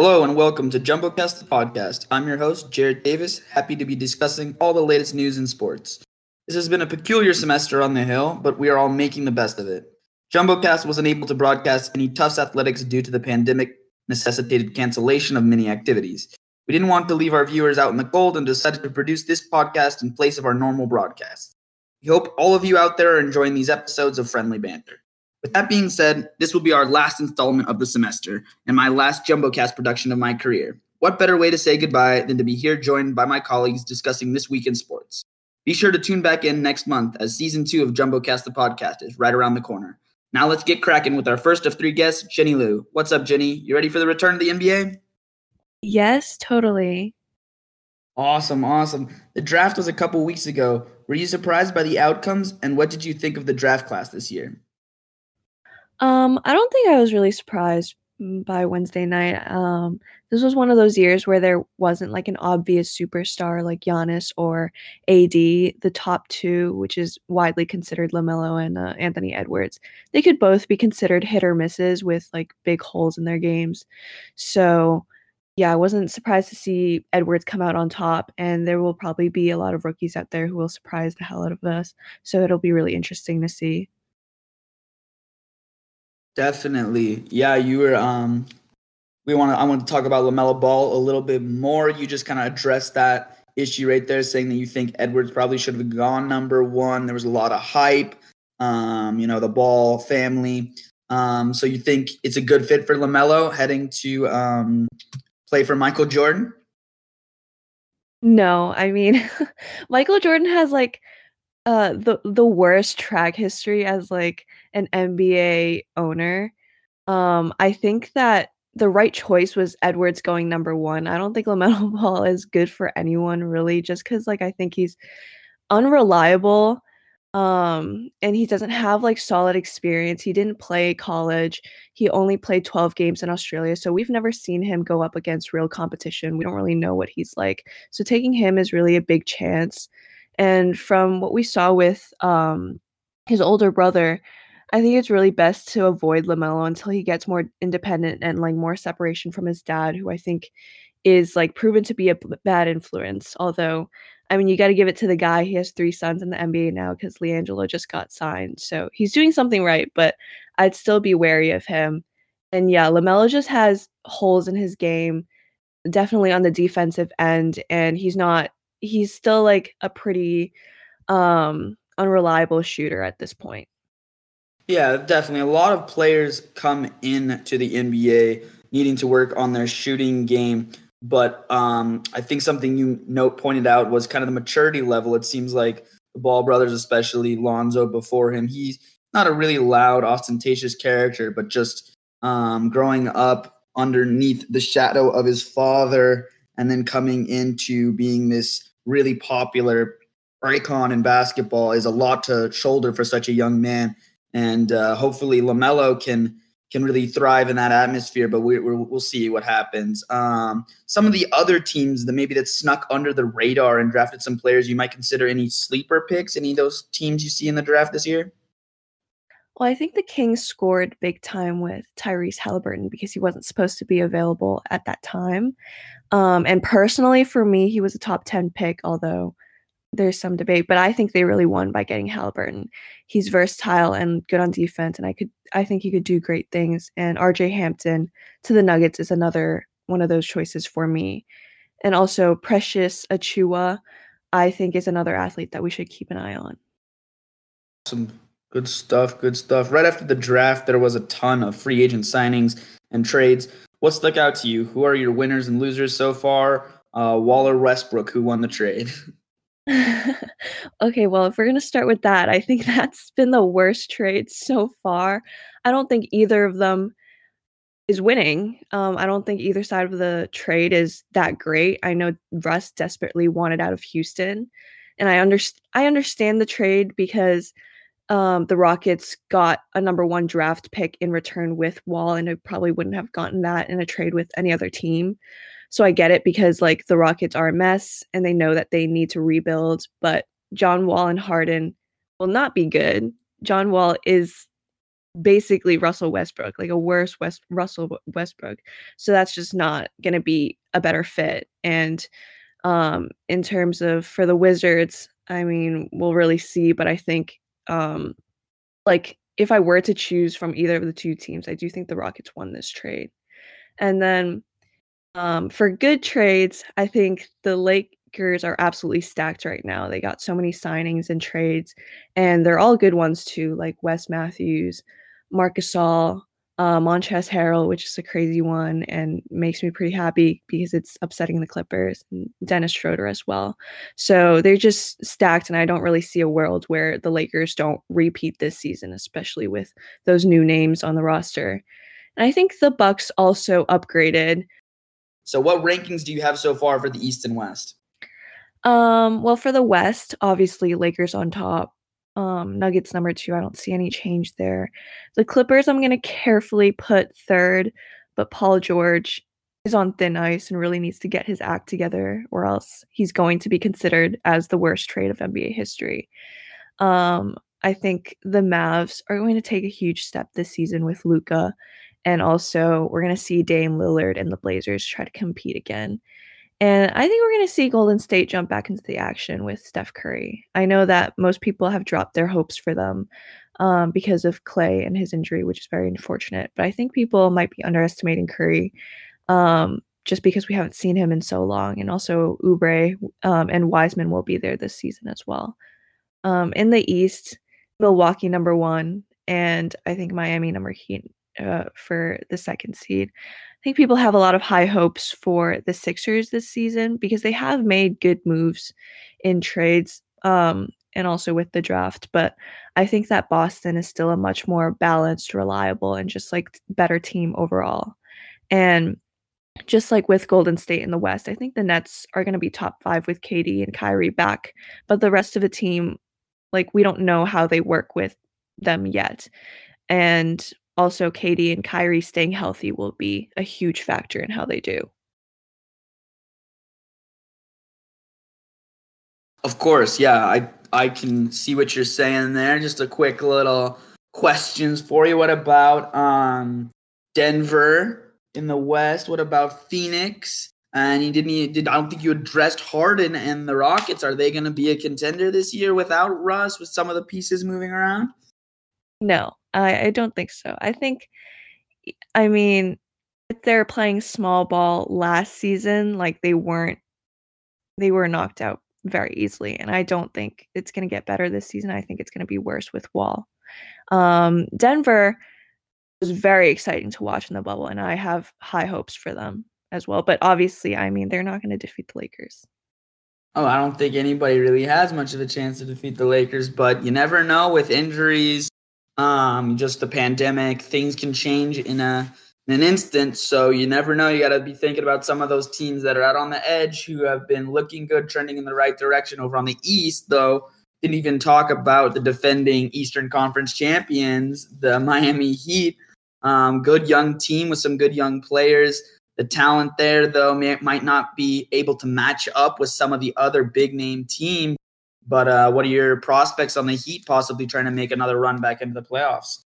Hello and welcome to JumboCast the podcast. I'm your host, Jarrett Davis, happy to be discussing all the latest news in sports. This has been a peculiar semester on the Hill, but we are all making the best of it. JumboCast wasn't able to broadcast any Tufts athletics due to the pandemic necessitated cancellation of many activities. We didn't want to leave our viewers out in the cold and decided to produce this podcast in place of our normal broadcast. We hope all of you out there are enjoying these episodes of Friendly Banter. With that being said, this will be our last installment of the semester and my last JumboCast production of my career. What better way to say goodbye than to be here joined by my colleagues discussing this week in sports? Be sure to tune back in next month as season two of JumboCast the podcast is right around the corner. Now let's get cracking with our first of three guests, Jenny Lu. What's up, Jenny? You ready for the return of the NBA? Yes, totally. Awesome, awesome. The draft was a couple weeks ago. Were you surprised by the outcomes, and what did you think of the draft class this year? Um, I don't think I was really surprised by Wednesday night. Um, this was one of those years where there wasn't like an obvious superstar like Giannis or AD, the top two, which is widely considered LaMelo and uh, Anthony Edwards. They could both be considered hit or misses with like big holes in their games. So, yeah, I wasn't surprised to see Edwards come out on top, and there will probably be a lot of rookies out there who will surprise the hell out of us. So, it'll be really interesting to see. Definitely. Yeah, you were um we want to I want to talk about LaMelo Ball a little bit more. You just kind of addressed that issue right there saying that you think Edwards probably should have gone number 1. There was a lot of hype. Um, you know, the Ball family. Um, so you think it's a good fit for LaMelo heading to um play for Michael Jordan? No, I mean Michael Jordan has like uh the the worst track history as like an NBA owner. Um I think that the right choice was Edwards going number 1. I don't think LaMelo Ball is good for anyone really just cuz like I think he's unreliable um and he doesn't have like solid experience. He didn't play college. He only played 12 games in Australia, so we've never seen him go up against real competition. We don't really know what he's like. So taking him is really a big chance. And from what we saw with um, his older brother, I think it's really best to avoid LaMelo until he gets more independent and like more separation from his dad, who I think is like proven to be a bad influence. Although, I mean, you got to give it to the guy. He has three sons in the NBA now because LiAngelo just got signed. So he's doing something right, but I'd still be wary of him. And yeah, LaMelo just has holes in his game, definitely on the defensive end, and he's not he's still like a pretty um unreliable shooter at this point. Yeah, definitely. A lot of players come in to the NBA needing to work on their shooting game, but um, I think something you note pointed out was kind of the maturity level. It seems like the Ball brothers, especially Lonzo before him, he's not a really loud, ostentatious character, but just um, growing up underneath the shadow of his father and then coming into being this really popular icon in basketball is a lot to shoulder for such a young man. And uh, hopefully Lamelo can can really thrive in that atmosphere. But we, will see what happens. Um, some of the other teams that maybe that snuck under the radar and drafted some players you might consider any sleeper picks. Any of those teams you see in the draft this year? Well, I think the Kings scored big time with Tyrese Halliburton because he wasn't supposed to be available at that time. Um, and personally, for me, he was a top 10 pick, although there's some debate, but I think they really won by getting Halliburton. He's versatile and good on defense, and I could I think he could do great things. And RJ Hampton to the Nuggets is another one of those choices for me. And also Precious Achiuwa, I think is another athlete that we should keep an eye on. Awesome. Good stuff. Good stuff. Right after the draft, there was a ton of free agent signings and trades. What stuck out to you? Who are your winners and losers so far? Uh, Wall or Westbrook, who won the trade? okay, well, if we're going to start with that, I think that's been the worst trade so far. I don't think either of them is winning. Um, I don't think either side of the trade is that great. I know Russ desperately wanted out of Houston, and I understand. I understand the trade because um, the Rockets got a number one draft pick in return with Wall, and it probably wouldn't have gotten that in a trade with any other team. So I get it because like the Rockets are a mess and they know that they need to rebuild, but John Wall and Harden will not be good. John Wall is basically Russell Westbrook, like a worse West Russell Westbrook. So that's just not going to be a better fit. And um, in terms of for the Wizards, I mean, we'll really see. But I think, um, like, if I were to choose from either of the two teams, I do think the Rockets won this trade. And then um, for good trades, I think the Lakers are absolutely stacked right now. They got so many signings and trades, and they're all good ones too, like Wes Matthews, Marc Gasol, uh, Montrezl Harrell, which is a crazy one and makes me pretty happy because it's upsetting the Clippers and Dennis Schroeder as well. So they're just stacked, and I don't really see a world where the Lakers don't repeat this season, especially with those new names on the roster. And I think the Bucks also upgraded. So, what rankings do you have so far for the East and West? Um, well, for the West, obviously Lakers on top. Um, Nuggets number two. I don't see any change there. The Clippers, I'm going to carefully put third, but Paul George is on thin ice and really needs to get his act together, or else he's going to be considered as the worst trade of NBA history. Um, I think the Mavs are going to take a huge step this season with Luka, and also we're going to see Dame Lillard and the Blazers try to compete again. And I think we're going to see Golden State jump back into the action with Steph Curry. I know that most people have dropped their hopes for them um, because of Clay and his injury, which is very unfortunate. But I think people might be underestimating Curry um, just because we haven't seen him in so long. And also, Oubre um, and Wiseman will be there this season as well. Um, in the East, Milwaukee number one, and I think Miami number heat, uh, for the second seed. I think people have a lot of high hopes for the Sixers this season because they have made good moves in trades um, and also with the draft. But I think that Boston is still a much more balanced, reliable, and just like better team overall. And just like with Golden State in the West, I think the Nets are going to be top five with KD and Kyrie back. But the rest of the team, like, we don't know how they work with them yet. And also KD and Kyrie staying healthy will be a huge factor in how they do. Of course, yeah, I I can see what you're saying there. Just a quick little questions for you. What about um Denver in the West? What about Phoenix? And you didn't did I don't think you addressed Harden and the Rockets. Are they going to be a contender this year without Russ with some of the pieces moving around? No, I, I don't think so. I think, I mean, if they're playing small ball last season, like they weren't, they were knocked out very easily. And I don't think it's going to get better this season. I think it's going to be worse with Wall. Um, Denver was very exciting to watch in the bubble, and I have high hopes for them as well. But obviously, I mean, they're not going to defeat the Lakers. Oh, I don't think anybody really has much of a chance to defeat the Lakers, but you never know with injuries um, just the pandemic, things can change in a in an instant. So you never know. You got to be thinking about some of those teams that are out on the edge who have been looking good, trending in the right direction. Over on the East, though, didn't even talk about the defending Eastern Conference champions, the Miami Heat. Um, good young team with some good young players. The talent there, though, may, might not be able to match up with some of the other big name teams. But uh, what are your prospects on the Heat possibly trying to make another run back into the playoffs?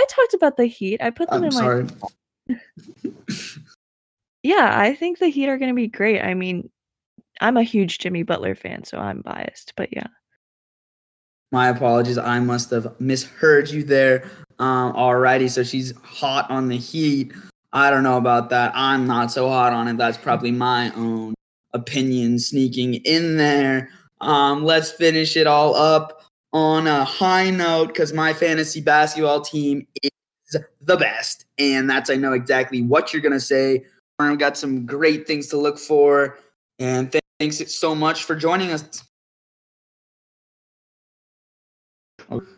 I talked about the Heat. I put them I'm in sorry. my. yeah, I think the Heat are going to be great. I mean, I'm a huge Jimmy Butler fan, so I'm biased, but yeah. My apologies. I must have misheard you there. Um, alrighty, so she's hot on the Heat. I don't know about that. I'm not so hot on it. That's probably my own opinion sneaking in there. Um, let's finish it all up on a high note because my fantasy basketball team is the best. And that's, I know exactly what you're going to say. I've got some great things to look for. And thanks so much for joining us.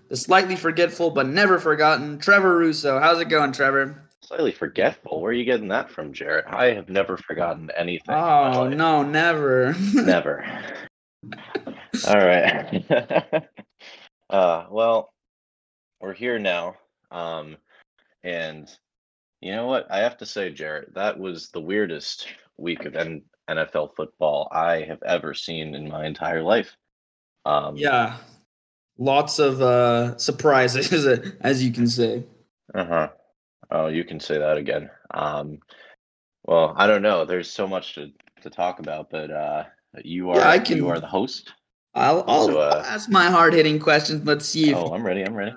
The slightly forgetful but never forgotten Trevor Russo. How's it going, Trevor? Slightly forgetful. Where are you getting that from, Jarrett? I have never forgotten anything. Oh, no, never. never. All right. uh, well, we're here now. Um, and you know what? I have to say, Jarrett, that was the weirdest week of N- NFL football I have ever seen in my entire life. Um, yeah, lots of uh, surprises, as you can say. Uh huh. Oh, you can say that again. Um, well, I don't know. There's so much to, to talk about, but uh, you are Yeah, I you are the host. I'll, I'll, So, uh, I'll ask my hard hitting questions. Let's see if Oh, I'm ready. I'm ready.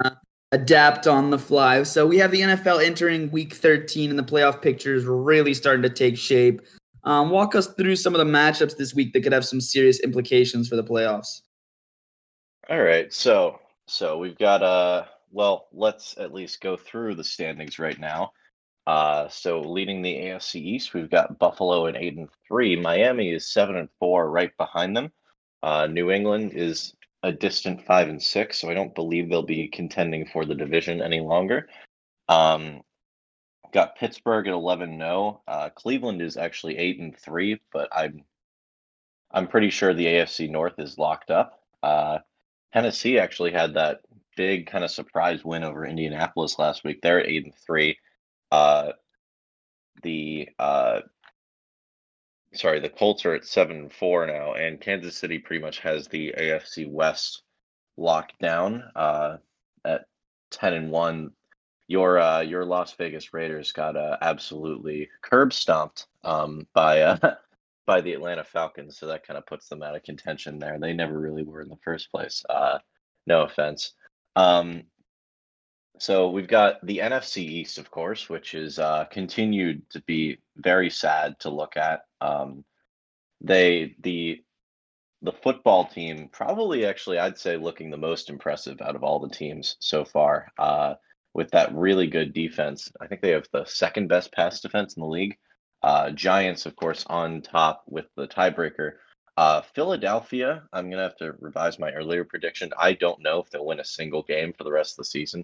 adapt on the fly. So we have the NFL entering week 13 and the playoff picture is really starting to take shape. Um, walk us through some of the matchups this week that could have some serious implications for the playoffs. All right. So so we've got uh well, let's at least go through the standings right now. Uh so leading the AFC East, we've got Buffalo at 8 and 3. Miami is 7 and 4 right behind them. Uh New England is a distant 5 and 6, so I don't believe they'll be contending for the division any longer. Um got Pittsburgh at 11 no. Uh Cleveland is actually 8 and 3, but I'm I'm pretty sure the AFC North is locked up. Uh Tennessee actually had that big kind of surprise win over Indianapolis last week. They're at eight and three. Uh, the uh, sorry, the Colts are at seven four now, and Kansas City pretty much has the AFC West locked down uh, at ten and one. Your uh, your Las Vegas Raiders got uh, absolutely curb stomped um, by uh, by the Atlanta Falcons, so that kind of puts them out of contention there. They never really were in the first place. Uh, no offense. Um, so we've got the NFC East, of course, which is uh, continued to be very sad to look at. Um, they the the football team probably actually I'd say looking the most impressive out of all the teams so far. Uh, with that really good defense, I think they have the second best pass defense in the league. Uh, Giants, of course, on top with the tiebreaker. Uh, Philadelphia, I'm to have to revise my earlier prediction. I don't know if they'll win a single game for the rest of the season.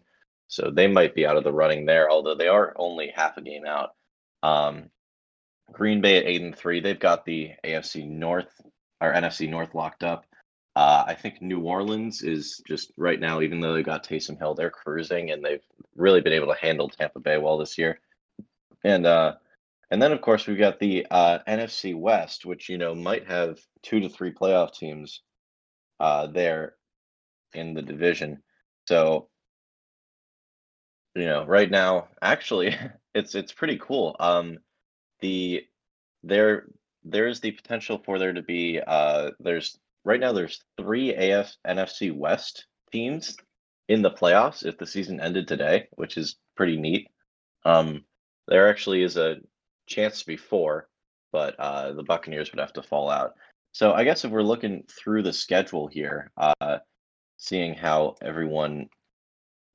So they might be out of the running there, although they are only half a game out. Um, Green Bay at 8 and 3. They've got the AFC North or NFC North locked up. Uh, I think New Orleans is just right now, even though they got Taysom Hill, they're cruising and they've really been able to handle Tampa Bay well this year. And uh, and then, of course, we've got the uh, NFC West, which you know might have two to three playoff teams uh, there in the division. So, you know, right now, actually, it's it's pretty cool. Um, the there there's the potential for there to be uh, there's right now there's three AF NFC West teams in the playoffs if the season ended today, which is pretty neat. Um, there actually is a chance to be four, but uh, the Buccaneers would have to fall out. So I guess if we're looking through the schedule here, uh, seeing how everyone,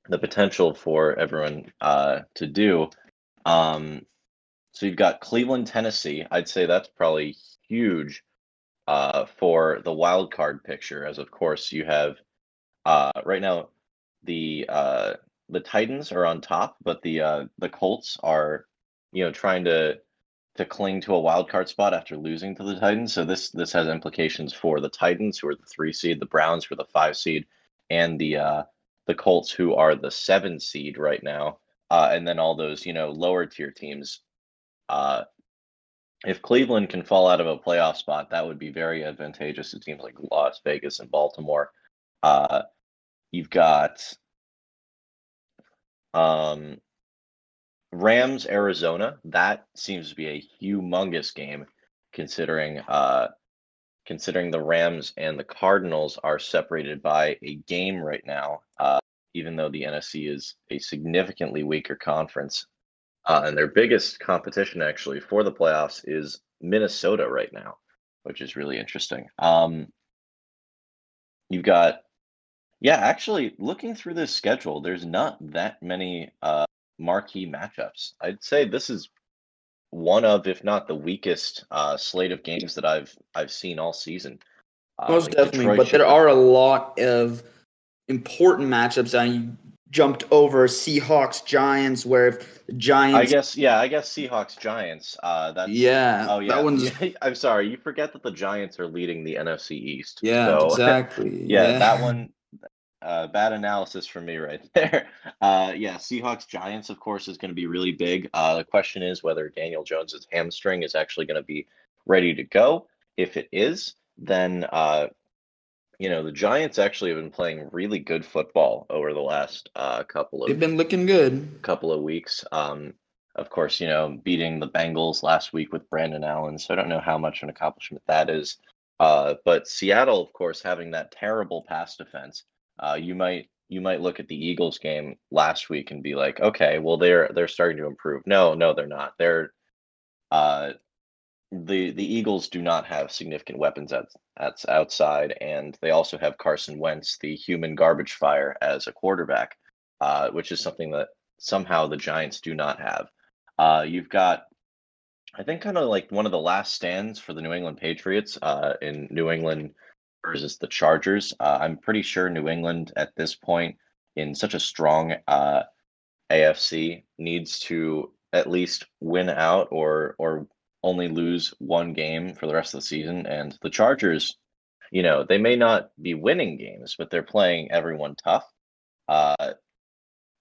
the potential for everyone uh, to do, um, so you've got Cleveland, Tennessee. I'd say that's probably huge uh, for the wild card picture, as of course you have uh, right now the uh, the Titans are on top, but the uh, the Colts are you know trying to to cling to a wild card spot after losing to the Titans. So this this has implications for the Titans, who are the three seed, the Browns, who are the five seed, and the uh, the Colts, who are the seven seed right now. Uh, and then all those you know lower tier teams. Uh, if Cleveland can fall out of a playoff spot, that would be very advantageous to teams like Las Vegas and Baltimore. Uh, you've got um, Rams, Arizona. That seems to be a humongous game, considering uh, considering the Rams and the Cardinals are separated by a game right now. Uh, even though the NFC is a significantly weaker conference, uh, and their biggest competition actually for the playoffs is Minnesota right now, which is really interesting. Um, you've got, yeah, actually looking through this schedule, there's not that many uh, marquee matchups. I'd say this is one of, if not the weakest uh, slate of games that I've I've seen all season. Uh, Most like definitely, Detroit but there have- are a lot of important matchups. I jumped over Seahawks, Giants, where if Giants, I guess, yeah, I guess Seahawks Giants. Uh, that's yeah, Oh yeah, that one's I'm sorry. You forget that the Giants are leading the NFC East. yeah, so, exactly. yeah, that one. Uh, bad analysis from me right there. Uh, yeah, Seahawks Giants, of course, is going to be really big. Uh, the question is whether Daniel Jones's hamstring is actually going to be ready to go. If it is, then uh, you know, the Giants actually have been playing really good football over the last uh, couple of They've been looking good. couple of weeks. Um, of course, you know, beating the Bengals last week with Brandon Allen. So I don't know how much an accomplishment that is. Uh, but Seattle, of course, having that terrible pass defense, uh, you might you might look at the Eagles game last week and be like, okay, well they're they're starting to improve. No, no, they're not. They're uh, the the Eagles do not have significant weapons at, at outside, and they also have Carson Wentz, the human garbage fire, as a quarterback, uh, which is something that somehow the Giants do not have. Uh, you've got, I think, kind of like one of the last stands for the New England Patriots uh, in New England versus the Chargers. Uh, I'm pretty sure New England at this point, in such a strong uh, AFC, needs to at least win out or or only lose one game for the rest of the season. And the Chargers, you know, they may not be winning games, but they're playing everyone tough. Uh,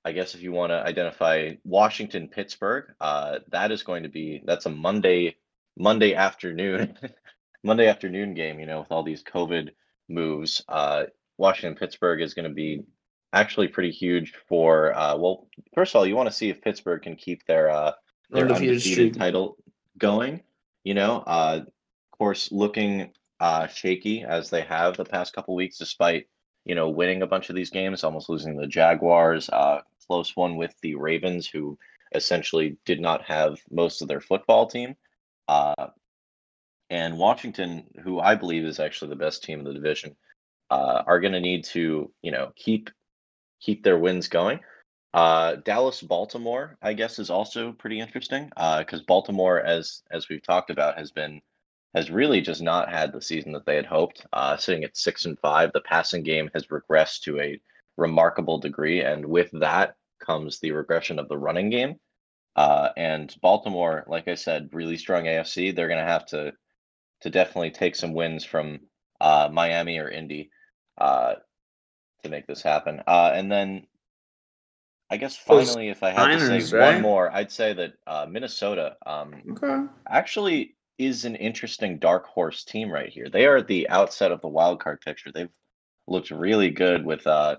I guess if you want to identify Washington Pittsburgh, uh, that is going to be that's a Monday Monday afternoon Monday afternoon game. You know, with all these COVID moves, uh, Washington Pittsburgh is going to be actually pretty huge for. Uh, well, first of all, you want to see if Pittsburgh can keep their uh, their Undefeated undefeated title going. You know, uh, of course, looking uh, shaky as they have the past couple weeks, despite you know winning a bunch of these games, almost losing the Jaguars, uh, close one with the Ravens, who essentially did not have most of their football team, uh, and Washington, who I believe is actually the best team in the division, uh, are going to need to you know keep keep their wins going. Uh, Dallas Baltimore, I guess, is also pretty interesting because Baltimore, as as we've talked about, has been has really just not had the season that they had hoped. Uh, sitting at six and five, the passing game has regressed to a remarkable degree, and with that comes the regression of the running game. Uh, and Baltimore, like I said, really strong AFC. They're going to have to to definitely take some wins from uh, Miami or Indy uh, to make this happen. Uh, and then I guess finally, if I had to say right? one more, I'd say that uh, Minnesota um, Okay. actually is an interesting dark horse team right here. They are at the outset of the wild card picture. They've looked really good with uh,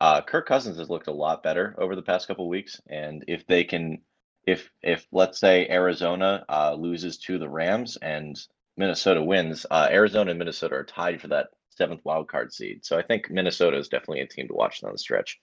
uh, Kirk Cousins has looked a lot better over the past couple weeks, and if they can, if if let's say Arizona uh, loses to the Rams and Minnesota wins, uh, Arizona and Minnesota are tied for that seventh wild card seed. So I think Minnesota is definitely a team to watch down the stretch.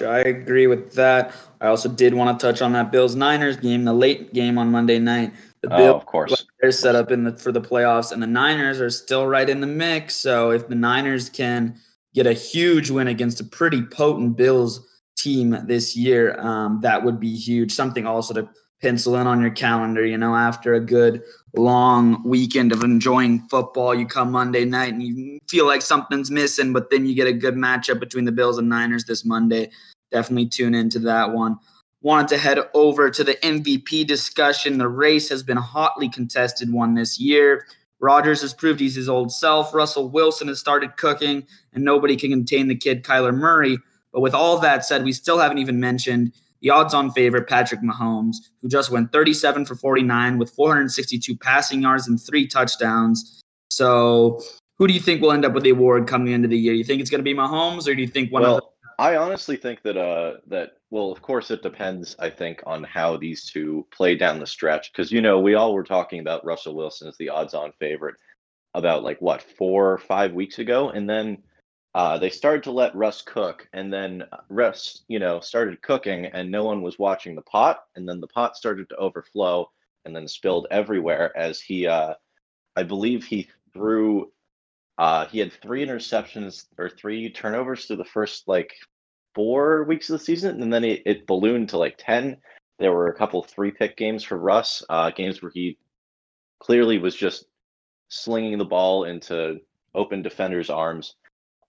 I agree with that. I also did want to touch on that Bills Niners game, the late game on Monday night. The Oh, Bills of course. they're set up in the for the playoffs, and the Niners are still right in the mix. So if the Niners can get a huge win against a pretty potent Bills team this year, um, that would be huge. Something also to pencil in on your calendar. You know, after a good long weekend of enjoying football, you come Monday night and you feel like something's missing, but then you get a good matchup between the Bills and Niners this Monday. Definitely tune into that one wanted to head over to the MVP discussion. The race has been a hotly contested one this year. Rodgers has proved he's his old self. Russell Wilson has started cooking, and nobody can contain the kid Kyler Murray. But with all that said, we still haven't even mentioned the odds-on favorite Patrick Mahomes, who just went 37 for 49 with 462 passing yards and three touchdowns. So, who do you think will end up with the award coming into the year? You think it's going to be Mahomes, or do you think one of the well, I honestly think that uh that well, of course it depends. I think on how these two play down the stretch because you know we all were talking about Russell Wilson as the odds-on favorite about like what four or five weeks ago, and then uh, they started to let Russ cook, and then Russ, you know, started cooking, and no one was watching the pot, and then the pot started to overflow, and then spilled everywhere as he, uh, I believe he threw uh, he had three interceptions or three turnovers through the first like four weeks of the season, and then it, it ballooned to like ten. There were a couple three pick games for Russ, uh, games where he clearly was just slinging the ball into open defenders' arms.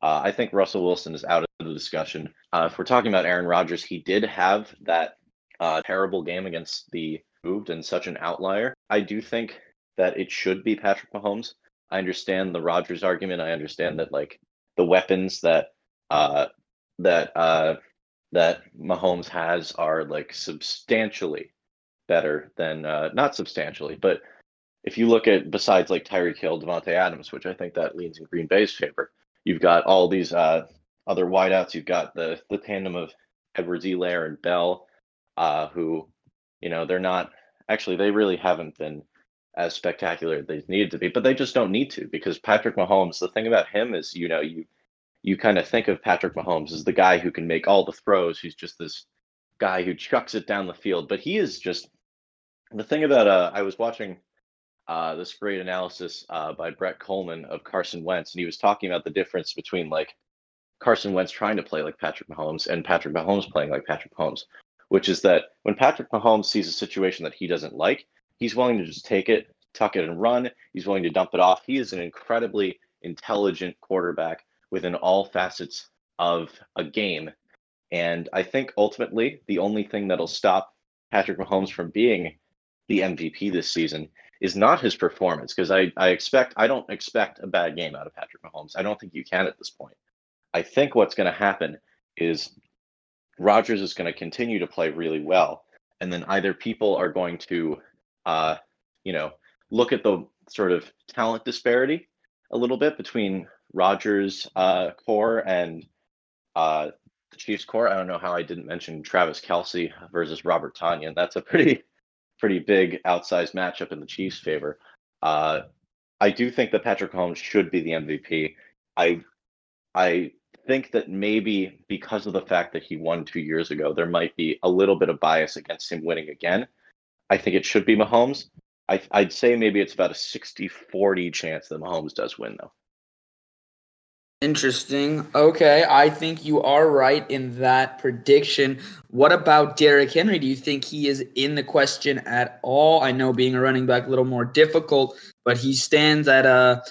Uh, I think Russell Wilson is out of the discussion. Uh, if we're talking about Aaron Rodgers, he did have that uh, terrible game against the moved and such an outlier. I do think that it should be Patrick Mahomes. I understand the Rodgers argument. I understand that like the weapons that uh that uh that Mahomes has are like substantially better than uh not substantially, but if you look at besides like Tyreek Hill, Davante Adams, which I think that leans in Green Bay's favor, you've got all these uh, other wideouts. You've got the the tandem of Edwards-Helaire and Bell, uh, who, you know, they're not actually they really haven't been as spectacular as they needed to be, but they just don't need to because Patrick Mahomes. The thing about him is, you know, you you kind of think of Patrick Mahomes as the guy who can make all the throws. He's just this guy who chucks it down the field, but he is just the thing about. Uh, I was watching uh, this great analysis uh, by Brett Kollmann of Carson Wentz, and he was talking about the difference between like Carson Wentz trying to play like Patrick Mahomes and Patrick Mahomes playing like Patrick Mahomes, which is that when Patrick Mahomes sees a situation that he doesn't like, he's willing to just take it, tuck it, and run. He's willing to dump it off. He is an incredibly intelligent quarterback within all facets of a game. And I think ultimately the only thing that'll stop Patrick Mahomes from being the MVP this season is not his performance because I, I expect I don't expect a bad game out of Patrick Mahomes. I don't think you can at this point. I think what's going to happen is Rodgers is going to continue to play really well, and then either people are going to, uh, you know, look at the sort of talent disparity a little bit between Rodgers' uh, core and uh, the Chiefs' core. I don't know how I didn't mention Travis Kelce versus Robert Tonyan. That's a pretty pretty big outsized matchup in the Chiefs' favor. Uh, I do think that Patrick Holmes should be the MVP. I I think that maybe because of the fact that he won two years ago, there might be a little bit of bias against him winning again. I think it should be Mahomes. I, would say maybe it's about a 60 40 chance that Mahomes does win, though. Interesting. Okay, I think you are right in that prediction. What about Derrick Henry? Do you think he is in the question at all? I know being a running back a little more difficult, but he stands at a uh,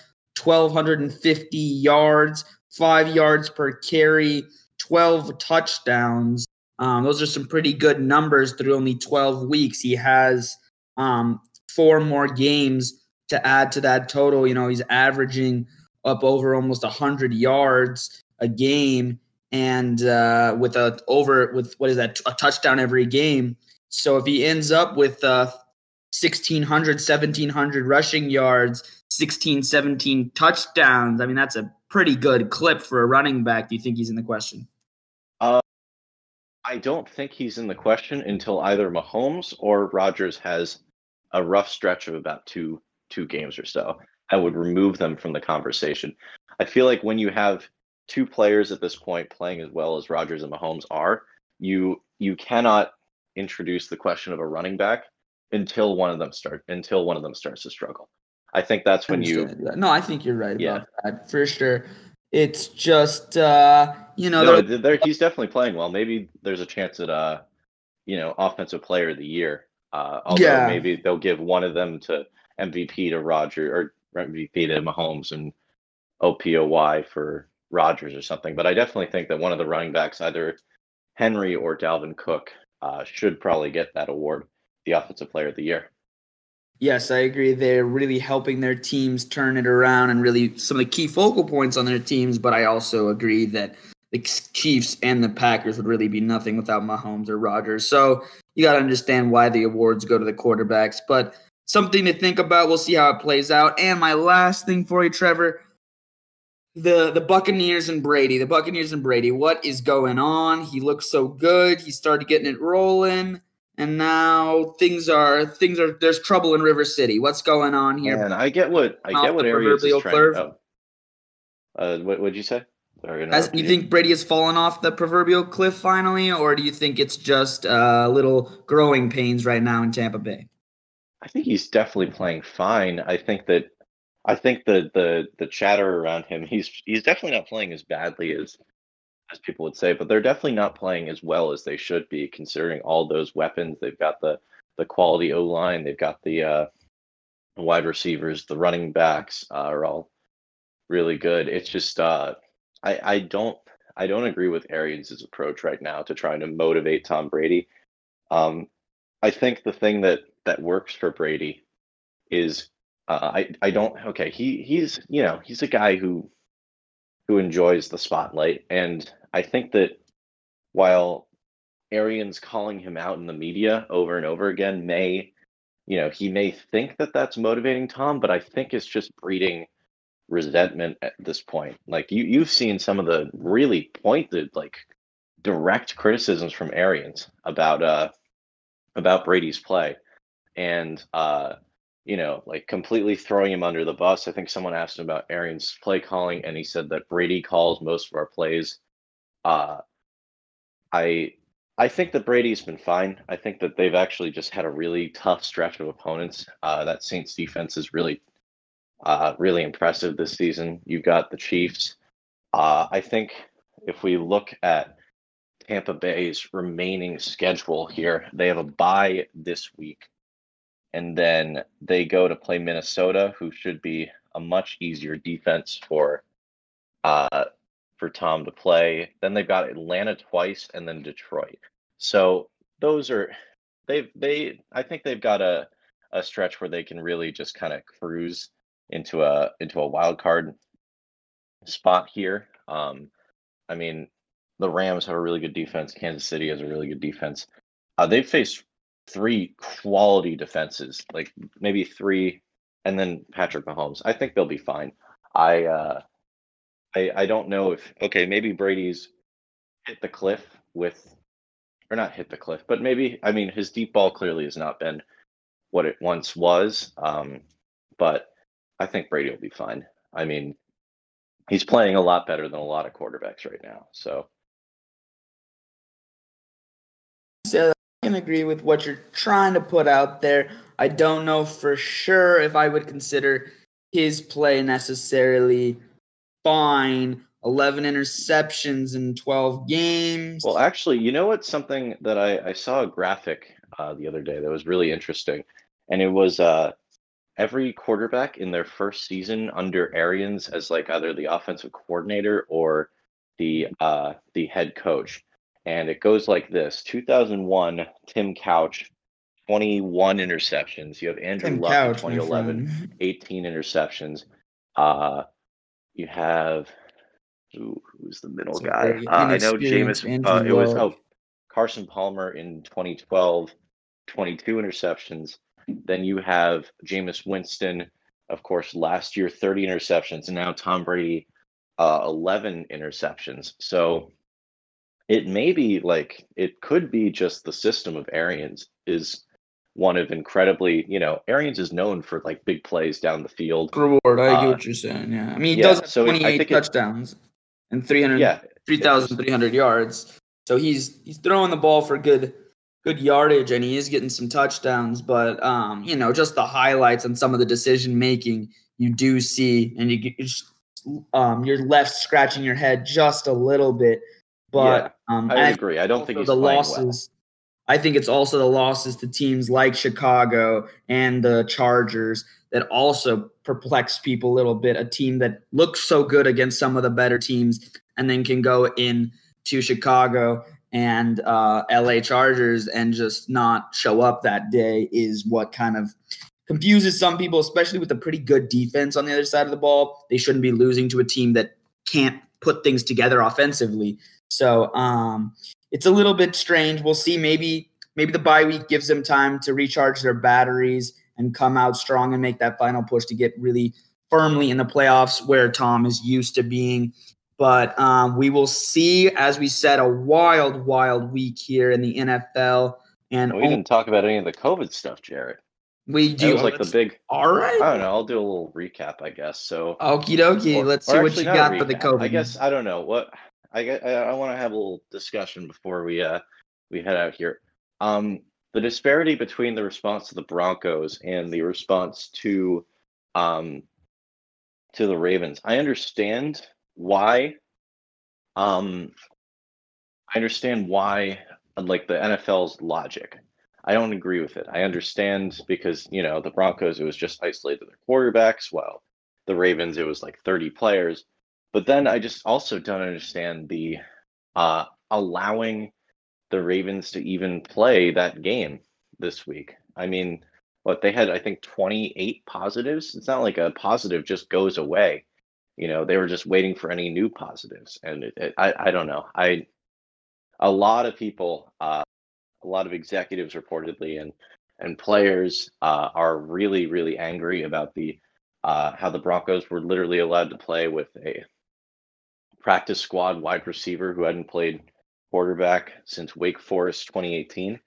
1250 yards, 5 yards per carry, 12 touchdowns. Um, those are some pretty good numbers through only 12 weeks. He has um, four more games to add to that total. You know, he's averaging up over almost 100 yards a game and uh, with a over with what is that a touchdown every game. So if he ends up with uh, 1600 1700 rushing yards 16 17 touchdowns i mean that's a pretty good clip for a running back. Do you think he's in the question? Uh, i don't think he's in the question until either mahomes or rodgers has a rough stretch of about two two games or so I would remove them from the conversation. I feel like when you have two players at this point playing as well as Rodgers and Mahomes are, you you cannot introduce the question of a running back until one of them start until one of them starts to struggle. I think that's when you No, I think you're right yeah. about that for sure. It's just uh you know no, they're, they're, he's definitely playing well. Maybe there's a chance at uh you know offensive player of the year. Uh although yeah. maybe they'll give one of them to MVP to Roger or MVP to Mahomes and OPOY for Rodgers or something. But I definitely think that one of the running backs, either Henry or Dalvin Cook, uh, should probably get that award, the Offensive Player of the Year. Yes, I agree. They're really helping their teams turn it around and really some of the key focal points on their teams. But I also agree that the Chiefs and the Packers would really be nothing without Mahomes or Rodgers. So you got to understand why the awards go to the quarterbacks. But something to think about. We'll see how it plays out. And my last thing for you, Trevor, the the Buccaneers and Brady. The Buccaneers and Brady. What is going on? He looks so good. He started getting it rolling. And now things are things are there's trouble in River City. What's going on here? And I get what I get what Arians is trying. Oh. Uh, what would you say? As, you think Brady has fallen off the proverbial cliff finally, or do you think it's just uh, little growing pains right now in Tampa Bay? I think he's definitely playing fine. I think that I think the the the chatter around him, he's he's definitely not playing as badly as as people would say, but they're definitely not playing as well as they should be, considering all those weapons. They've got the the quality O line, they've got the uh, wide receivers, the running backs uh, are all really good. It's just uh, I I don't I don't agree with Arians' approach right now to trying to motivate Tom Brady. Um, I think the thing that that works for Brady is uh, I I don't okay he he's you know he's a guy who who enjoys the spotlight and I think that while Arians calling him out in the media over and over again may you know, he may think that that's motivating Tom, but I think it's just breeding resentment at this point. Like you, you've seen some of the really pointed, like direct criticisms from Arians about uh about Brady's play, and uh, you know, like completely throwing him under the bus. I think someone asked him about Arians' play calling, and he said that Brady calls most of our plays. Uh, I I think that Brady's been fine. I think that they've actually just had a really tough stretch of opponents. Uh, that Saints defense is really, uh, really impressive this season. You've got the Chiefs. Uh, I think if we look at Tampa Bay's remaining schedule here, they have a bye this week, and then they go to play Minnesota, who should be a much easier defense for uh, for Tom to play. Then they've got Atlanta twice and then Detroit. So those are they've they I think they've got a a stretch where they can really just kind of cruise into a into a wild card spot here. Um, I mean, the Rams have a really good defense. Kansas City has a really good defense. Uh, they've faced three quality defenses, like maybe three, and then Patrick Mahomes. I think they'll be fine. I uh, I, I don't know if okay maybe Brady's hit the cliff with or not hit the cliff, but maybe I mean his deep ball clearly has not been what it once was. Um, but I think Brady will be fine. I mean, he's playing a lot better than a lot of quarterbacks right now. So can agree with what you're trying to put out there. I don't know for sure if I would consider his play necessarily fine. 11 interceptions in 12 games. Well, actually, you know what's something that I, I saw a graphic uh, the other day that was really interesting, and it was uh, every quarterback in their first season under Arians as like either the offensive coordinator or the uh, the head coach, and it goes like this: 2001, Tim Couch, 21 interceptions. You have Andrew Tim Luck Couch, in 2011, 18 interceptions. Uh, you have who, who's the middle guy? Uh, I know Jameis. Uh, it was oh Carson Palmer in 2012, 22 interceptions. Then you have Jameis Winston, of course, last year 30 interceptions, and now Tom Brady, uh, 11 interceptions. So it may be like it could be just the system of Arians is one of incredibly, you know, Arians is known for like big plays down the field. Reward. I get Uh, what you're saying. Yeah. I mean, he yeah, does have so it- I 28 it- touchdowns and 300, Yeah, 3,300 yards. So he's he's throwing the ball for good good yardage and he is getting some touchdowns. But um, you know, just the highlights and some of the decision making you do see, and you get um, you're left scratching your head just a little bit. But um, I agree. I don't think the losses. I think it's also the losses to teams like Chicago and the Chargers that also perplex people a little bit. A team that looks so good against some of the better teams and then can go in to Chicago and uh, LA Chargers and just not show up that day is what kind of confuses some people, especially with a pretty good defense on the other side of the ball. They shouldn't be losing to a team that can't put things together offensively. So um, it's a little bit strange. We'll see. Maybe maybe the bye week gives them time to recharge their batteries and come out strong and make that final push to get really firmly in the playoffs where Tom is used to being. But um, we will see, as we said, a wild, wild week here in the NFL. And well. We didn't talk about any of the COVID stuff, Jarrett. we That do was like the big. All right. I don't know. I'll do a little recap, I guess. So Okie dokie. Let's see what you got for the. COVID. I guess I don't know what I I, I want to have a little discussion before we uh we head out here. Um, the disparity between the response to the Broncos and the response to um to the Ravens. I understand why. Um, I understand why, like the NFL's logic. I don't agree with it. I understand because you know the Broncos it was just isolated their quarterbacks, while the Ravens it was like 30 players. But then I just also don't understand the uh, allowing the Ravens to even play that game this week. I mean, what they had I think 28 positives. It's not like a positive just goes away. You know, they were just waiting for any new positives, and it, it, I I don't know. I a lot of people, uh, a lot of executives reportedly, and and players uh, are really, really angry about the uh, how the Broncos were literally allowed to play with a practice squad wide receiver who hadn't played quarterback since Wake Forest 2018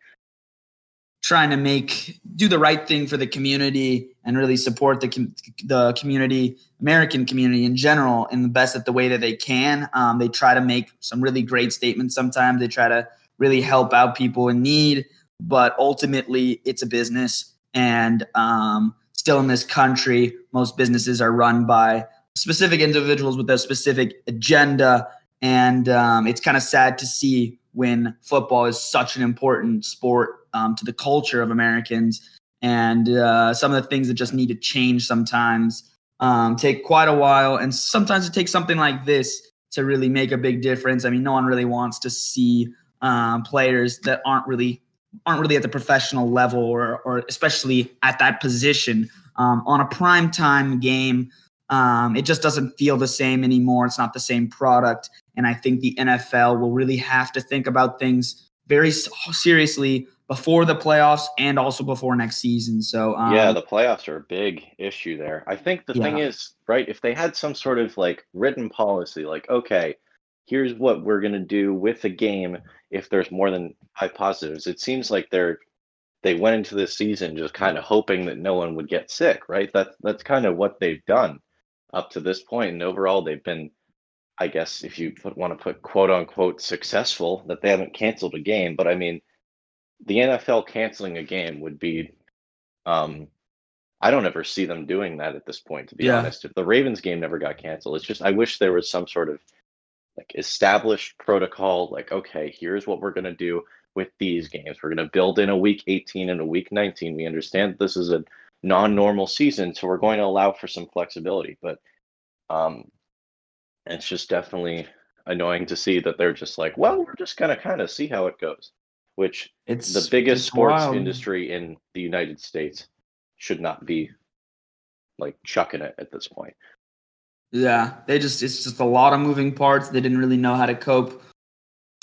trying to make do the right thing for the community and really support the com- the community American community in general in the best at the way that they can. Um, they try to make some really great statements. Sometimes they try to really help out people in need, but ultimately it's a business. And um, still in this country, most businesses are run by specific individuals with a specific agenda. And um, it's kind of sad to see when football is such an important sport um, to the culture of Americans. And uh, some of the things that just need to change sometimes um, take quite a while. And sometimes it takes something like this to really make a big difference. I mean, no one really wants to see um, players that aren't really aren't really at the professional level or or especially at that position um, on a prime time game. Um, it just doesn't feel the same anymore. It's not the same product. And I think the NFL will really have to think about things very seriously before the playoffs and also before next season. So um, yeah, the playoffs are a big issue there. I think the yeah. thing is, right, if they had some sort of like written policy, like okay, here's what we're gonna do with the game if there's more than five positives. It seems like they're they went into this season just kind of hoping that no one would get sick, right? That's that's kind of what they've done up to this point, and overall they've been. I guess if you put, want to put quote unquote successful, that they haven't canceled a game, but I mean, the NFL canceling a game would be um I don't ever see them doing that at this point to be yeah. honest. If the Ravens game never got canceled, it's just I wish there was some sort of like established protocol like okay, here's what we're going to do with these games. We're going to build in a week 18 and a week 19. We understand this is a non-normal season, so we're going to allow for some flexibility, but um it's just definitely annoying to see that they're just like, well, we're just going to kind of see how it goes which it's the biggest it's sports wild. industry in the United States should not be like chucking it at this point. Yeah, they just it's just a lot of moving parts. They didn't really know how to cope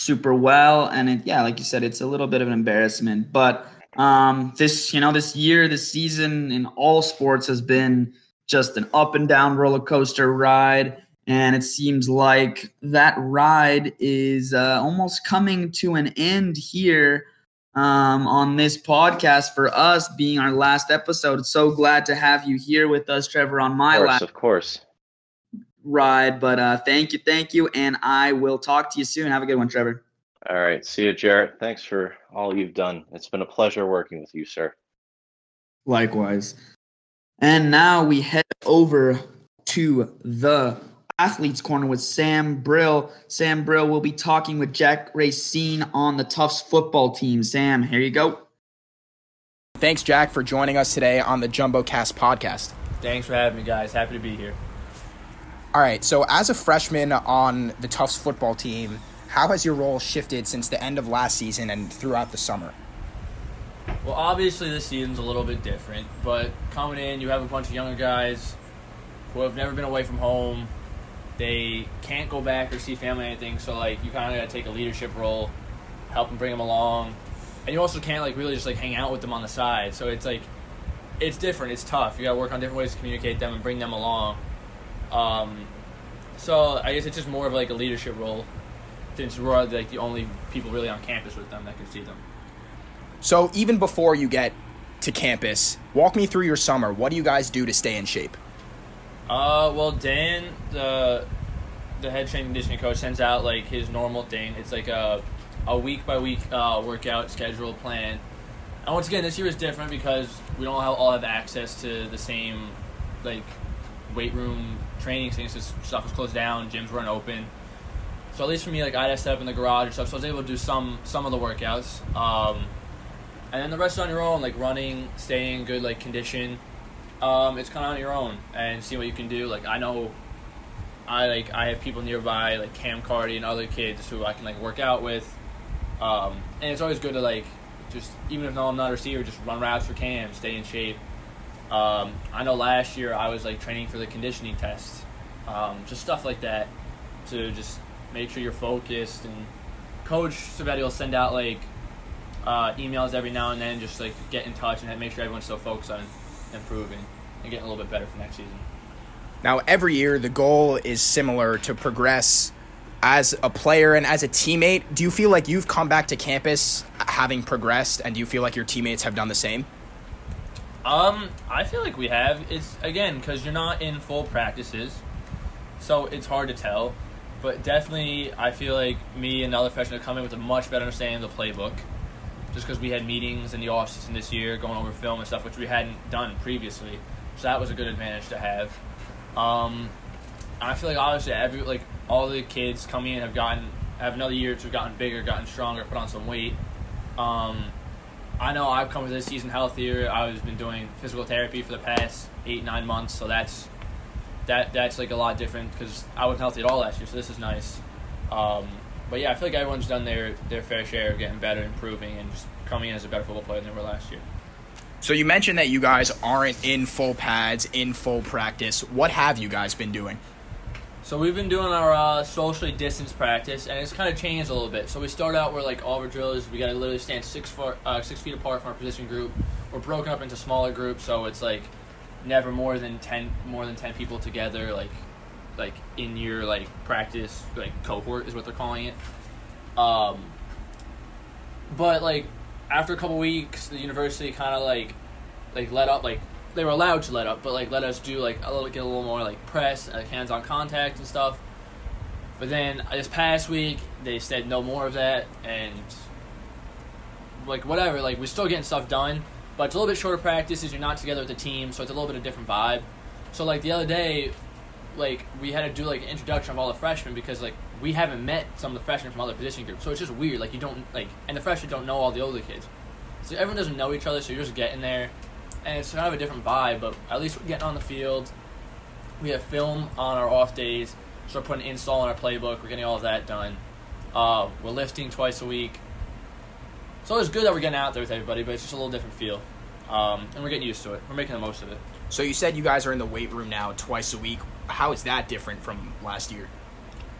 super well and it yeah, like you said it's a little bit of an embarrassment, but um this, you know, this year, this season in all sports has been just an up and down roller coaster ride and it seems like that ride is uh, almost coming to an end here um, on this podcast for us being our last episode. So glad to have you here with us, Trevor, on my of last of course ride. But uh, thank you, thank you, and I will talk to you soon. Have a good one, Trevor. All right, see you, Jarrett. Thanks for all you've done. It's been a pleasure working with you, sir. Likewise. And now we head over to the Athletes Corner with Sam Brill. Sam Brill will be talking with Jack Racine on the Tufts football team. Sam, here you go. Thanks, Jack, for joining us today on the Jumbo Cast podcast. Thanks for having me, guys. Happy to be here. All right, so as a freshman on the Tufts football team, how has your role shifted since the end of last season and throughout the summer? Well, obviously, this season's a little bit different, but coming in, you have a bunch of younger guys who have never been away from home, they can't go back or see family or anything. So like you kind of got to take a leadership role, help them bring them along, and you also can't like really just like hang out with them on the side. So it's like it's different. It's tough. You got to work on different ways to communicate them and bring them along. Um, so I guess it's just more of like a leadership role, since we're like the only people really on campus with them that can see them. So even before you get to campus, walk me through your summer. What do you guys do to stay in shape? Uh, well, Dan, the the head strength conditioning coach, sends out like his normal thing. It's like a a week by week uh, workout schedule plan. And once again, this year is different because we don't all have access to the same like weight room training things. Stuff was closed down, gyms weren't open. So at least for me, like I had to set up in the garage and stuff. So I was able to do some some of the workouts. Um, and then the rest on your own, like running, staying in good like condition um, it's kind of on your own and see what you can do. Like I know, I like I have people nearby like Cam Carty and other kids who I can like work out with, um, and it's always good to like just even if no I'm not a receiver, just run routes for Cam, stay in shape. Um, I know last year I was like training for the conditioning test, um, just stuff like that to just make sure you're focused. And Coach Civetti will send out like uh, emails every now and then, just like get in touch and make sure everyone's still focused on improving and getting a little bit better for next season. Now, every year the goal is similar to progress as a player and as a teammate. Do you feel like you've come back to campus having progressed, and do you feel like your teammates have done the same? Um, I feel like we have. It's again because you're not in full practices, so it's hard to tell. But definitely, I feel like me and the other freshmen come in with a much better understanding of the playbook, just because we had meetings in the offseason this year, going over film and stuff, which we hadn't done previously. So that was a good advantage to have. Um, I feel like obviously every like all the kids coming in have gotten have another year to have gotten bigger, gotten stronger, put on some weight. Um, I know I've come to this season healthier. I've been doing physical therapy for the past eight nine months, so that's that that's like a lot different because I wasn't healthy at all last year. So this is nice. Um, but yeah, I feel like everyone's done their their fair share of getting better, improving, and just coming in as a better football player than they were last year. So you mentioned that you guys aren't in full pads, in full practice. What have you guys been doing? So we've been doing our uh, socially distanced practice, and it's kind of changed a little bit. So we start out where like all our drills, we got to literally stand six foot, uh, six feet apart from our position group. We're broken up into smaller groups, so it's like never more than ten, more than ten people together, like like in your like practice like cohort is what they're calling it. Um, but like after a couple weeks, the university kind of like like let up like they were allowed to let up, but like let us do like a little get a little more like press, like hands on contact and stuff. But then this past week they said no more of that and like whatever, like we're still getting stuff done, but it's a little bit shorter practices. You're not together with the team, so it's a little bit of a different vibe. So like the other day, like we had to do like an introduction of all the freshmen because like we haven't met some of the freshmen from other position groups, so it's just weird. Like you don't like, and the freshmen don't know all the older kids, so everyone doesn't know each other. So you're just getting there, and it's kind of a different vibe. But at least we're getting on the field. We have film on our off days, so we're putting install on our playbook. We're getting all of that done. Uh, we're lifting twice a week, so it's good that we're getting out there with everybody. But it's just a little different feel, um, and we're getting used to it. We're making the most of it. So you said you guys are in the weight room now twice a week. How is that different from last year?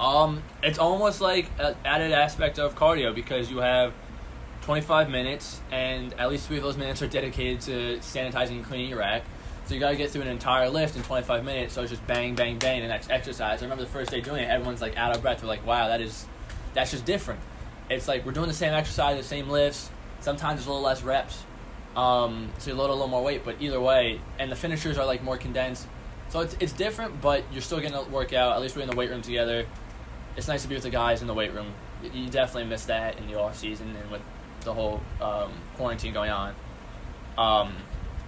Um, it's almost like an added aspect of cardio because you have 25 minutes, and at least three of those minutes are dedicated to sanitizing and cleaning your rack. So you got to get through an entire lift in 25 minutes. So it's just bang, bang, bang, the next exercise. I remember the first day doing it, everyone's like out of breath. We're like, wow, that is, that's just different. It's like we're doing the same exercise, the same lifts. Sometimes there's a little less reps, um, so you load a little more weight. But either way, and the finishers are like more condensed. So it's it's different, but you're still to work out. At least we're in the weight room together it's nice to be with the guys in the weight room. You definitely miss that in the off season and with the whole um, quarantine going on. Um,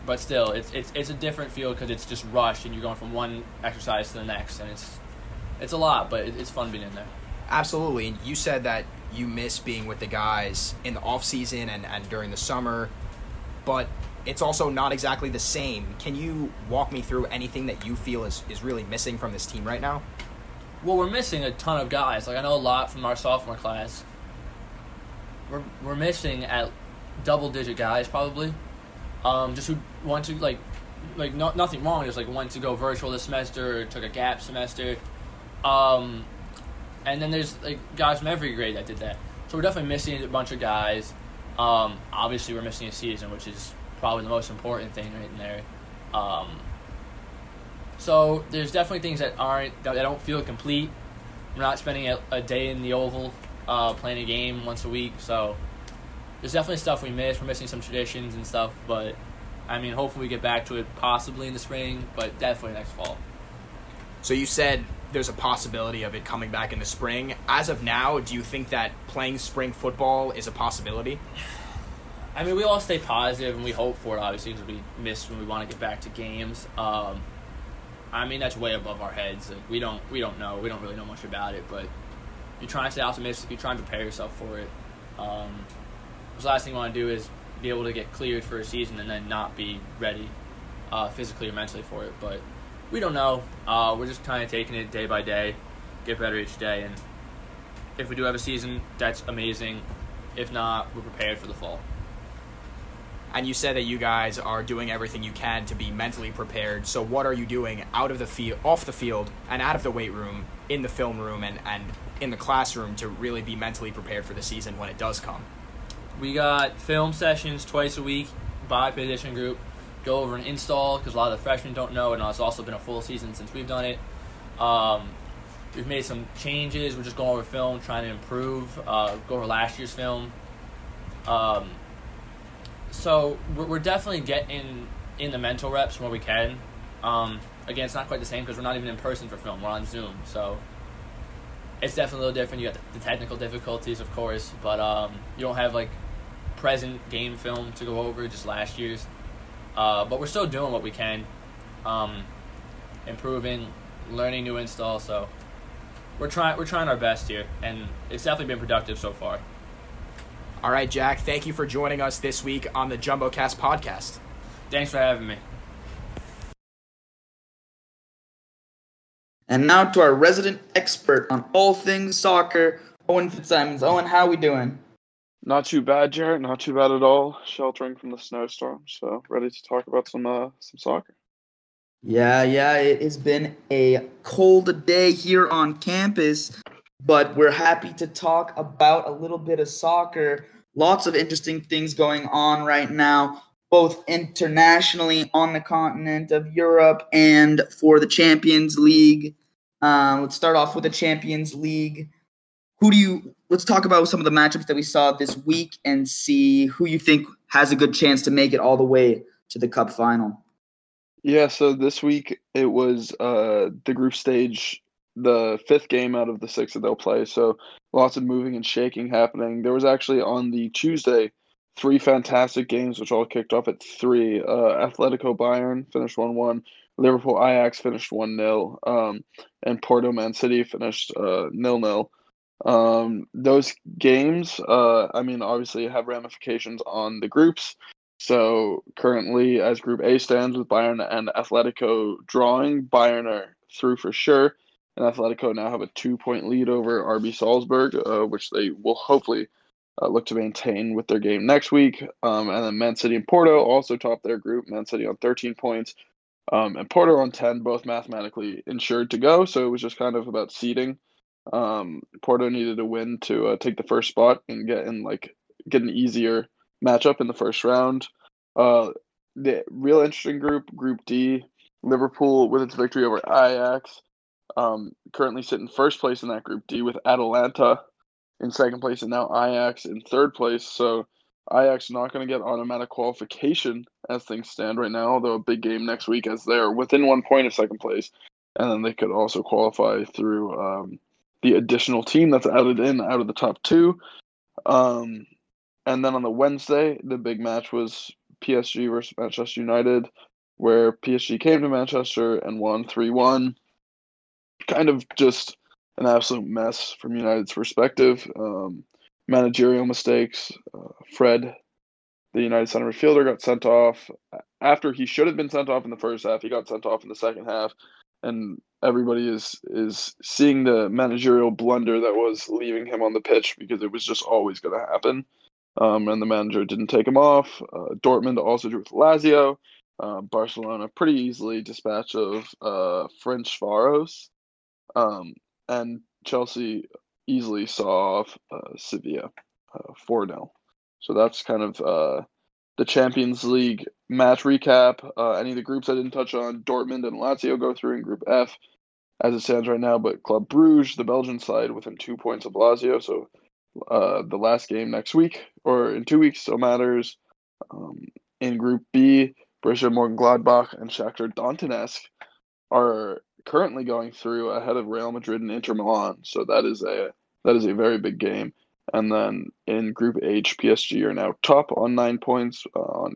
but still, it's it's it's a different feel because it's just rushed and you're going from one exercise to the next, and it's it's a lot, but it's fun being in there. Absolutely. You said that you miss being with the guys in the off season and, and during the summer, but it's also not exactly the same. Can you walk me through anything that you feel is, is really missing from this team right now? well, we're missing a ton of guys. Like I know a lot from our sophomore class. We're we're missing at double digit guys probably. Um, just who want to like like no, nothing wrong. Just like want to go virtual this semester or took a gap semester. Um, and then there's like guys from every grade that did that. So we're definitely missing a bunch of guys. Um, obviously we're missing a season, which is probably the most important thing right in there. Um, so there's definitely things that aren't that don't feel complete. We're not spending a, a day in the oval uh, playing a game once a week, so there's definitely stuff we miss. We're missing some traditions and stuff, but I mean, hopefully we get back to it possibly in the spring, but definitely next fall. So you said there's a possibility of it coming back in the spring. As of now, do you think that playing spring football is a possibility? I mean, we all stay positive and we hope for it, obviously, because we miss when we want to get back to games. Um, I mean, that's way above our heads. Like, we don't we don't know. We don't really know much about it, but you're trying to stay optimistic. You're trying to prepare yourself for it. Um, the last thing you want to do is be able to get cleared for a season and then not be ready uh, physically or mentally for it. But we don't know. Uh, we're just kind of taking it day by day, get better each day, and if we do have a season, that's amazing. If not, we're prepared for the fall and you said that you guys are doing everything you can to be mentally prepared. So what are you doing out of the field, off the field, and out of the weight room, in the film room, and and in the classroom to really be mentally prepared for the season when it does come? we got film sessions twice a week by position group. Go over and install because a lot of the freshmen don't know, and it's also been a full season since we've done it. Um, we've made some changes. We're just going over film, trying to improve. Uh, go over last year's film. Um, so we're, we're definitely getting in the mental reps where we can. Um, again, it's not quite the same because we're not even in person for film. We're on Zoom, so it's definitely a little different. You got the, technical difficulties, of course, but um, you don't have like present game film to go over, just last year's. Uh, but we're still doing what we can, um, improving, learning new install. So we're trying we're trying our best here, and it's definitely been productive so far. All right, Jack. Thank you for joining us this week on the JumboCast podcast. Thanks for having me. And now to our resident expert on all things soccer, Eoin Fitzsimons. Eoin, how are we doing? Not too bad, Jarrett. Not too bad at all. Sheltering from the snowstorm, so ready to talk about some uh, some soccer. Yeah, yeah. It has been a cold day here on campus, but we're happy to talk about a little bit of soccer. Lots of interesting things going on right now, both internationally on the continent of Europe and for the Champions League. Um, let's start off with the Champions League. Who do you? Let's talk about some of the matchups that we saw this week and see who you think has a good chance to make it all the way to the Cup final. Yeah, so this week it was uh, the group stage, the fifth game out of the six that they'll play. So lots of moving and shaking happening. There was actually on the Tuesday three fantastic games, which all kicked off at three. Uh, Atletico Bayern finished 1 1. Liverpool Ajax finished 1 0. Um, and Porto Man City finished uh, nil nil. Um, those games, uh, I mean, obviously have ramifications on the groups. So currently, as Group A stands with Bayern and Atletico drawing, Bayern are through for sure, and Atletico now have a two-point lead over RB Salzburg, uh, which they will hopefully uh, look to maintain with their game next week. Um, and then Man City and Porto also top their group. Man City on 13 points, um, and Porto on 10, both mathematically insured to go. So it was just kind of about seeding. Um, Porto needed a win to uh, take the first spot and get in like get an easier matchup in the first round. Uh, the real interesting group, Group D, Liverpool with its victory over Ajax, um, currently sitting first place in that Group D with Atalanta in second place, and now Ajax in third place. So Ajax not going to get automatic qualification as things stand right now, although a big game next week as they're within one point of second place, and then they could also qualify through um, the additional team that's added in out of the top two. Um, and then on the Wednesday, the big match was PSG versus Manchester United, where PSG came to Manchester and won 3 1. Kind of just an absolute mess from United's perspective. Um, managerial mistakes. Uh, Fred, the United center midfielder, got sent off after he should have been sent off in the first half. He got sent off in the second half, and everybody is is seeing the managerial blunder that was leaving him on the pitch because it was just always going to happen. Um, and the manager didn't take him off. Uh, Dortmund also drew with Lazio. Uh, Barcelona pretty easily dispatch of uh, Faros, Um, and Chelsea easily saw off uh, Sevilla uh, 4 0. So that's kind of uh, the Champions League match recap. Uh, any of the groups I didn't touch on, Dortmund and Lazio go through in Group F as it stands right now, but Club Bruges, the Belgian side, within two points of Lazio. So uh, the last game next week or in two weeks still matters. Um, in Group B, Borussia Mönchengladbach and Shakhtar Donetsk are currently going through ahead of Real Madrid and Inter Milan. So that is a that is a very big game. And then in Group H, PSG are now top on nine points, uh, on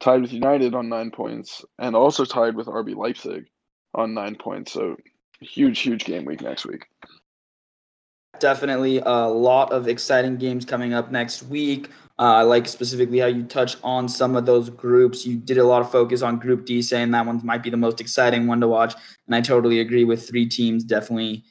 tied with United on nine points, and also tied with RB Leipzig on nine points. So huge, huge game week next week. Definitely a lot of exciting games coming up next week. Uh, I like specifically how you touch on some of those groups. You did a lot of focus on Group D, saying that one might be the most exciting one to watch, and I totally agree with three teams definitely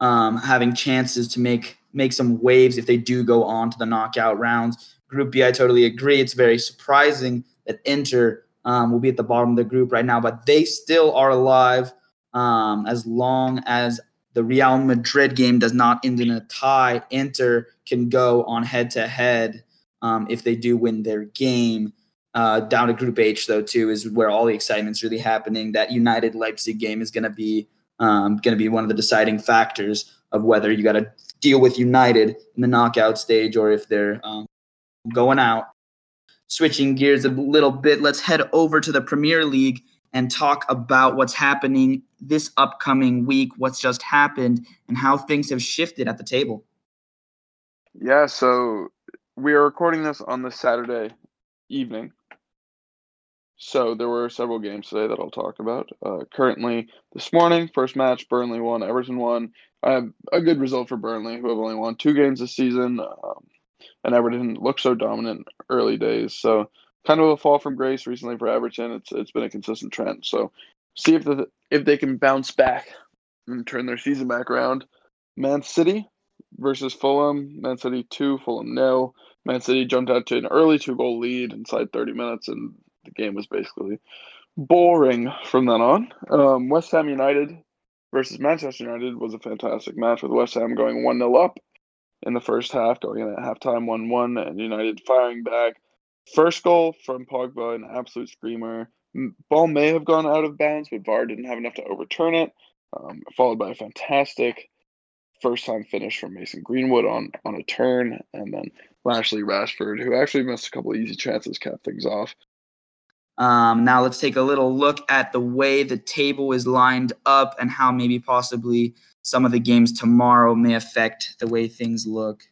um, having chances to make make some waves if they do go on to the knockout rounds. Group B, I totally agree. It's very surprising that Inter um, will be at the bottom of the group right now, but they still are alive um, as long as the Real Madrid game does not end in a tie. Inter can go on head to head if they do win their game. Uh, down to Group H though too is where all the excitement's really happening. That United Leipzig game is going to be um, going to be one of the deciding factors of whether you got to deal with United in the knockout stage or if they're um, going out. Switching gears a little bit, let's head over to the Premier League and talk about what's happening this upcoming week, what's just happened, and how things have shifted at the table. Yeah, so we are recording this on the Saturday evening. So there were several games today that I'll talk about. Uh, currently, this morning, first match, Burnley won, Everton won. Uh, a good result for Burnley, who have only won two games this season, um, and Everton looked so dominant early days. So kind of a fall from grace recently for Everton. It's it's been a consistent trend. So see if the if they can bounce back and turn their season back around. Man City versus Fulham. Man City two, Fulham nil. Man City jumped out to an early two goal lead inside 30 minutes, and the game was basically boring from then on. Um, West Ham United versus Manchester United was a fantastic match with West Ham going 1 0 up in the first half, going in at halftime 1 1, and United firing back. First goal from Pogba, an absolute screamer. Ball may have gone out of bounds, but VAR didn't have enough to overturn it. Um, followed by a fantastic first time finish from Mason Greenwood on, on a turn, and then Lashley Rashford, who actually missed a couple easy chances, capped things off. Um, now let's take a little look at the way the table is lined up and how maybe possibly some of the games tomorrow may affect the way things look.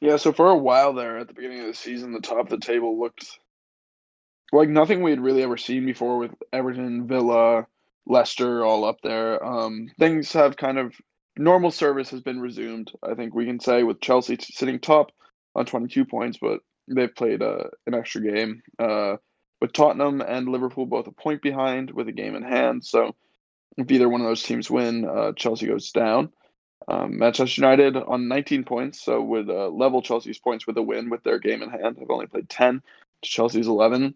Yeah, so for a while there at the beginning of the season, the top of the table looked like nothing we had really ever seen before with Everton, Villa, Leicester all up there. Um, things have kind of normal service has been resumed. I think we can say with Chelsea sitting top on 22 points, but they've played uh, an extra game. Uh, with Tottenham and Liverpool both a point behind with a game in hand. So if either one of those teams win, uh, Chelsea goes down. Um, Manchester United on 19 points, so would uh, level Chelsea's points with a win with their game in hand. Have only played 10 to Chelsea's 11,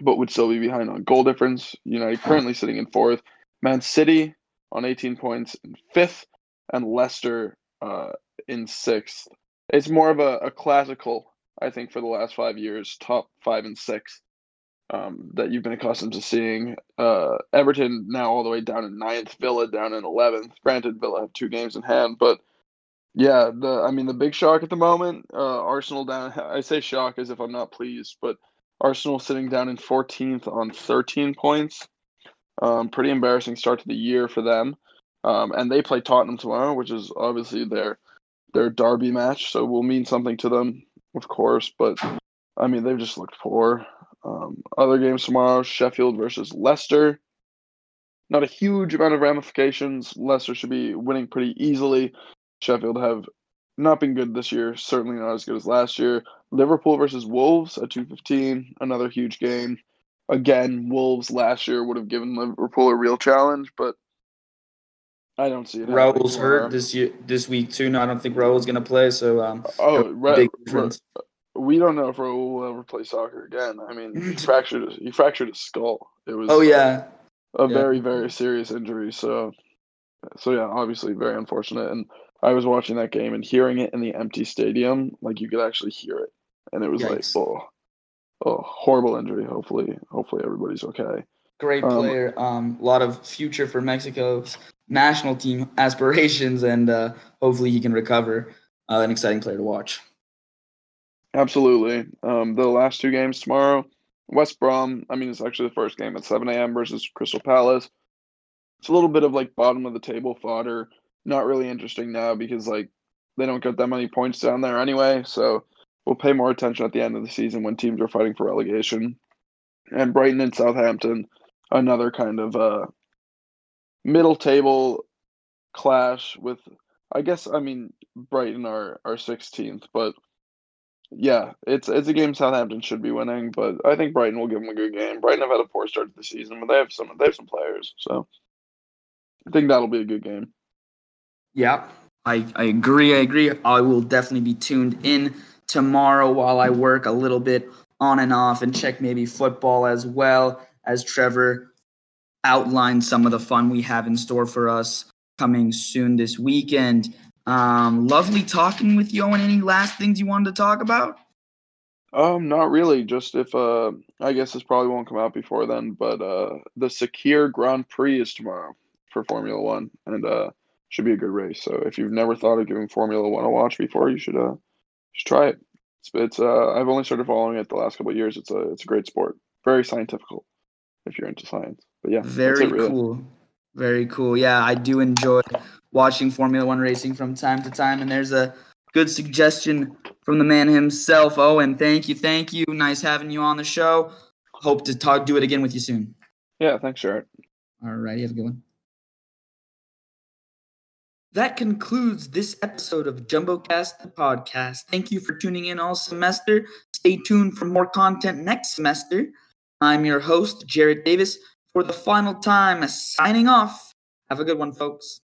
but would still be behind on goal difference. United currently sitting in fourth. Man City on 18 points in fifth, and Leicester uh, in sixth. It's more of a, a classical, I think, for the last five years, top five and six um, that you've been accustomed to seeing. Uh, Everton now all the way down in ninth, Villa down in eleventh. Granted, Villa have two games in hand, but yeah, the I mean the big shock at the moment, uh, Arsenal down. I say shock as if I'm not pleased, but Arsenal sitting down in 14th on 13 points. Um, pretty embarrassing start to the year for them. Um, and they play Tottenham tomorrow, which is obviously their their derby match, so will mean something to them, of course. But I mean, they've just looked poor. Um, other games tomorrow: Sheffield versus Leicester. Not a huge amount of ramifications. Leicester should be winning pretty easily. Sheffield have not been good this year. Certainly not as good as last year. Liverpool versus Wolves at two fifteen. Another huge game. Again, Wolves last year would have given Liverpool a real challenge, but I don't see it. Raul's hurt this year, this week too. No, I don't think Raul's going to play. So, um, oh, Ra- big difference. Ra- we don't know if Raul will ever play soccer again. I mean, he fractured he fractured his skull. It was oh yeah, a yeah. very very serious injury. So, so yeah, obviously very unfortunate. And I was watching that game and hearing it in the empty stadium, like you could actually hear it, and it was Yikes. like, oh, oh, horrible injury. Hopefully, hopefully everybody's okay. Great um, player. Um, um, a lot of future for Mexico's national team aspirations, and uh, hopefully he can recover. Uh, an exciting player to watch. Absolutely. Um, the last two games tomorrow, West Brom. I mean, it's actually the first game at 7 a.m. versus Crystal Palace. It's a little bit of like bottom of the table fodder. Not really interesting now because like they don't get that many points down there anyway. So we'll pay more attention at the end of the season when teams are fighting for relegation. And Brighton and Southampton, another kind of uh, middle table clash with. I guess I mean Brighton are are 16th, but yeah, it's it's a game Southampton should be winning, but I think Brighton will give them a good game. Brighton have had a poor start to the season, but they have some they have some players, so I think that'll be a good game. Yeah, I, I agree. I agree. I will definitely be tuned in tomorrow while I work a little bit on and off and check maybe football as well as Trevor outlined some of the fun we have in store for us coming soon this weekend. Um, lovely talking with you. And any last things you wanted to talk about? Um, not really. Just if uh, I guess this probably won't come out before then, but uh, the Sakhir Grand Prix is tomorrow for Formula One, and uh, should be a good race. So if you've never thought of giving Formula One a watch before, you should uh, just try it. It's, it's uh, I've only started following it the last couple of years. It's a it's a great sport, very scientific. If you're into science, but yeah, Very really. cool. Very cool. Yeah, I do enjoy watching Formula One racing from time to time, and there's a good suggestion from the man himself. Eoin, thank you, thank you. Nice having you on the show. Hope to talk, do it again with you soon. Yeah, thanks, Jarrett. All right, you have a good one. That concludes this episode of JumboCast the podcast. Thank you for tuning in all semester. Stay tuned for more content next semester. I'm your host, Jarrett Davis, for the final time, signing off. Have a good one, folks.